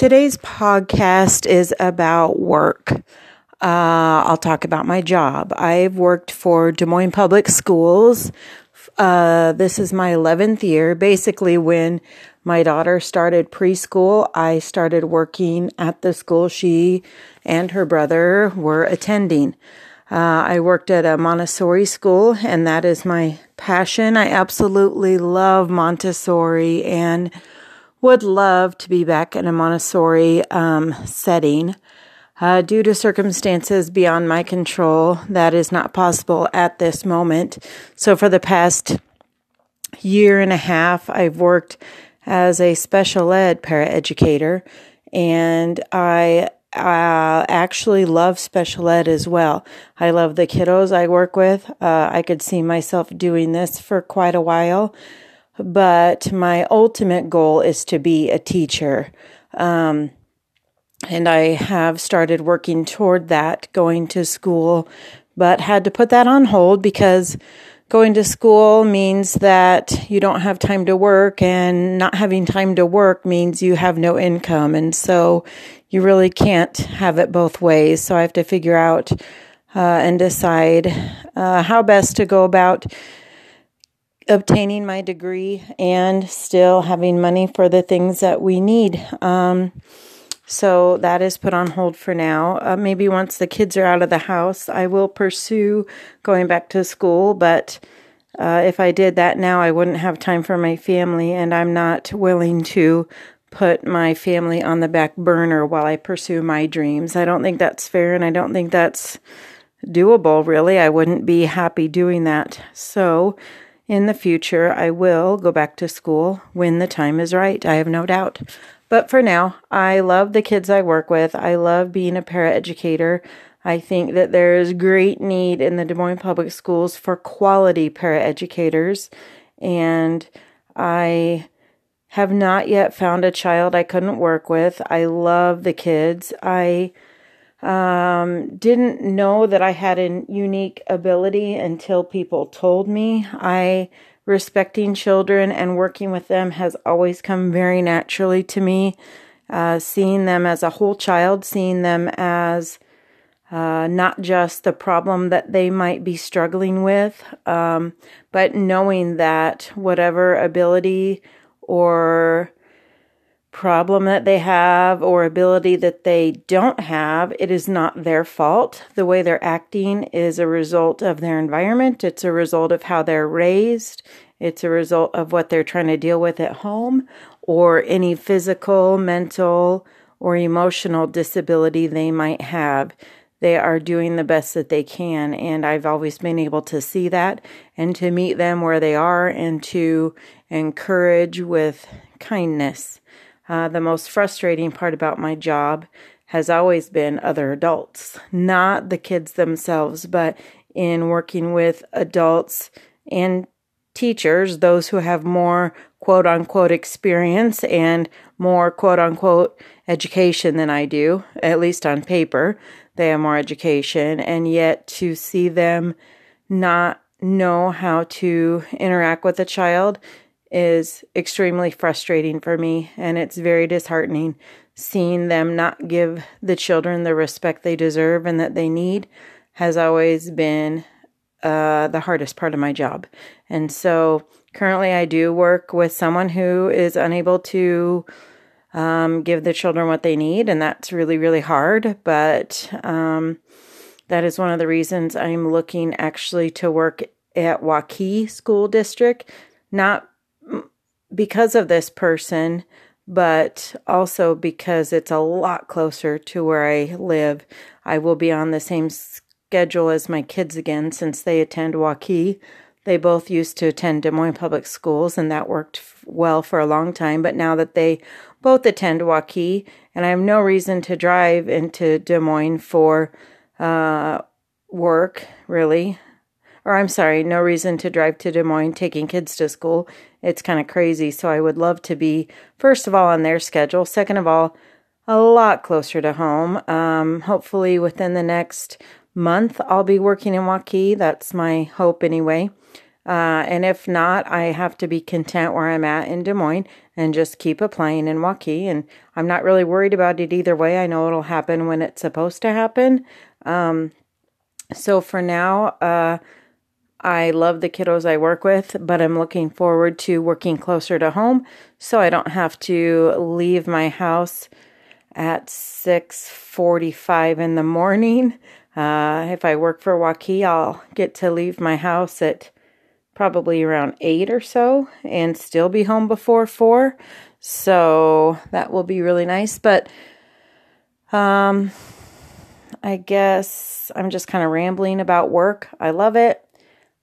Today's podcast is about work. Uh, I'll talk about my job. I've worked for Des Moines Public Schools. Uh, this is my 11th year. Basically, when my daughter started preschool, I started working at the school she and her brother were attending. Uh, I worked at a Montessori school, and that is my passion. I absolutely love Montessori and would love to be back in a Montessori um, setting. Uh, due to circumstances beyond my control, that is not possible at this moment. So, for the past year and a half, I've worked as a special ed paraeducator, and I uh, actually love special ed as well. I love the kiddos I work with. Uh, I could see myself doing this for quite a while but my ultimate goal is to be a teacher. Um, and I have started working toward that, going to school, but had to put that on hold because going to school means that you don't have time to work, and not having time to work means you have no income. And so you really can't have it both ways. So I have to figure out uh, and decide uh, how best to go about obtaining my degree and still having money for the things that we need. Um, so that is put on hold for now. Uh, maybe once the kids are out of the house, I will pursue going back to school. But uh, if I did that now, I wouldn't have time for my family, and I'm not willing to put my family on the back burner while I pursue my dreams. I don't think that's fair, and I don't think that's doable, really. I wouldn't be happy doing that. So, in the future, I will go back to school when the time is right. I have no doubt. But for now, I love the kids I work with. I love being a paraeducator. I think that there is great need in the Des Moines Public Schools for quality paraeducators. And I have not yet found a child I couldn't work with. I love the kids. I um, didn't know that I had a unique ability until people told me. I respecting children and working with them has always come very naturally to me. Uh, seeing them as a whole child, seeing them as uh, not just the problem that they might be struggling with, um, but knowing that whatever ability or problem that they have or ability that they don't have, it is not their fault. The way they're acting is a result of their environment, it's a result of how they're raised, it's a result of what they're trying to deal with at home, or any physical, mental, or emotional disability they might have. They are doing the best that they can, and I've always been able to see that and to meet them where they are and to encourage with kindness uh, the most frustrating part about my job has always been other adults, not the kids themselves, but in working with adults and teachers, those who have more quote unquote experience and more quote unquote education than I do, at least on paper. They have more education, and yet to see them not know how to interact with a child is extremely frustrating for me, and it's very disheartening seeing them not give the children the respect they deserve and that they need has always been uh, the hardest part of my job. And so currently, I do work with someone who is unable to um, give the children what they need, and that's really, really hard. But um, that is one of the reasons I'm looking actually to work at Waukee School District, not because of this person, but also because it's a lot closer to where I live. I will be on the same schedule as my kids again since they attend Waukee. They both used to attend Des Moines Public Schools, and that worked well for a long time. But now that they both attend Waukee, and I have no reason to drive into Des Moines for uh, work, really, or I'm sorry, no reason to drive to Des Moines taking kids to school. It's kind of crazy. So I would love to be, first of all, on their schedule. Second of all, a lot closer to home. Um, hopefully, within the next month, I'll be working in Waukee. That's my hope, anyway. Uh, and if not, I have to be content where I'm at in Des Moines and just keep applying in Waukee. And I'm not really worried about it either way. I know it'll happen when it's supposed to happen. Um, so for now, uh, I love the kiddos I work with, but I'm looking forward to working closer to home so I don't have to leave my house at 6:45 in the morning. Uh, if I work for Waukee, I'll get to leave my house at probably around 8 or so and still be home before 4. So that will be really nice, but um I guess I'm just kind of rambling about work. I love it.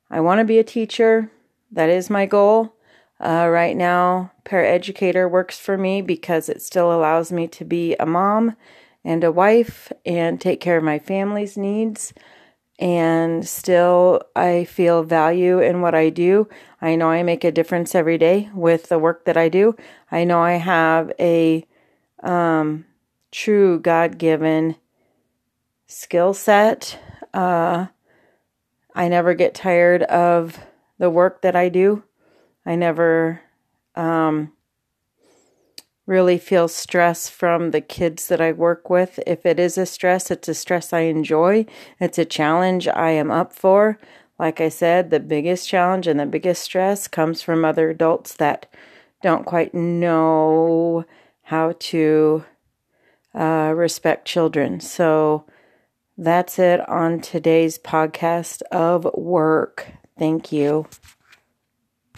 I want to be a teacher. That is my goal. Uh, right now, paraeducator works for me because it still allows me to be a mom and a wife and take care of my family's needs. And still, I feel value in what I do. I know I make a difference every day with the work that I do. I know I have a um, true God given skill set. Uh, I never get tired of the work that I do. I never um, really feel stress from the kids that I work with. If it is a stress, it's a stress I enjoy. It's a challenge I am up for. Like I said, the biggest challenge and the biggest stress comes from other adults that don't quite know how to uh, respect children. So that's it on today's podcast of work. Thank you.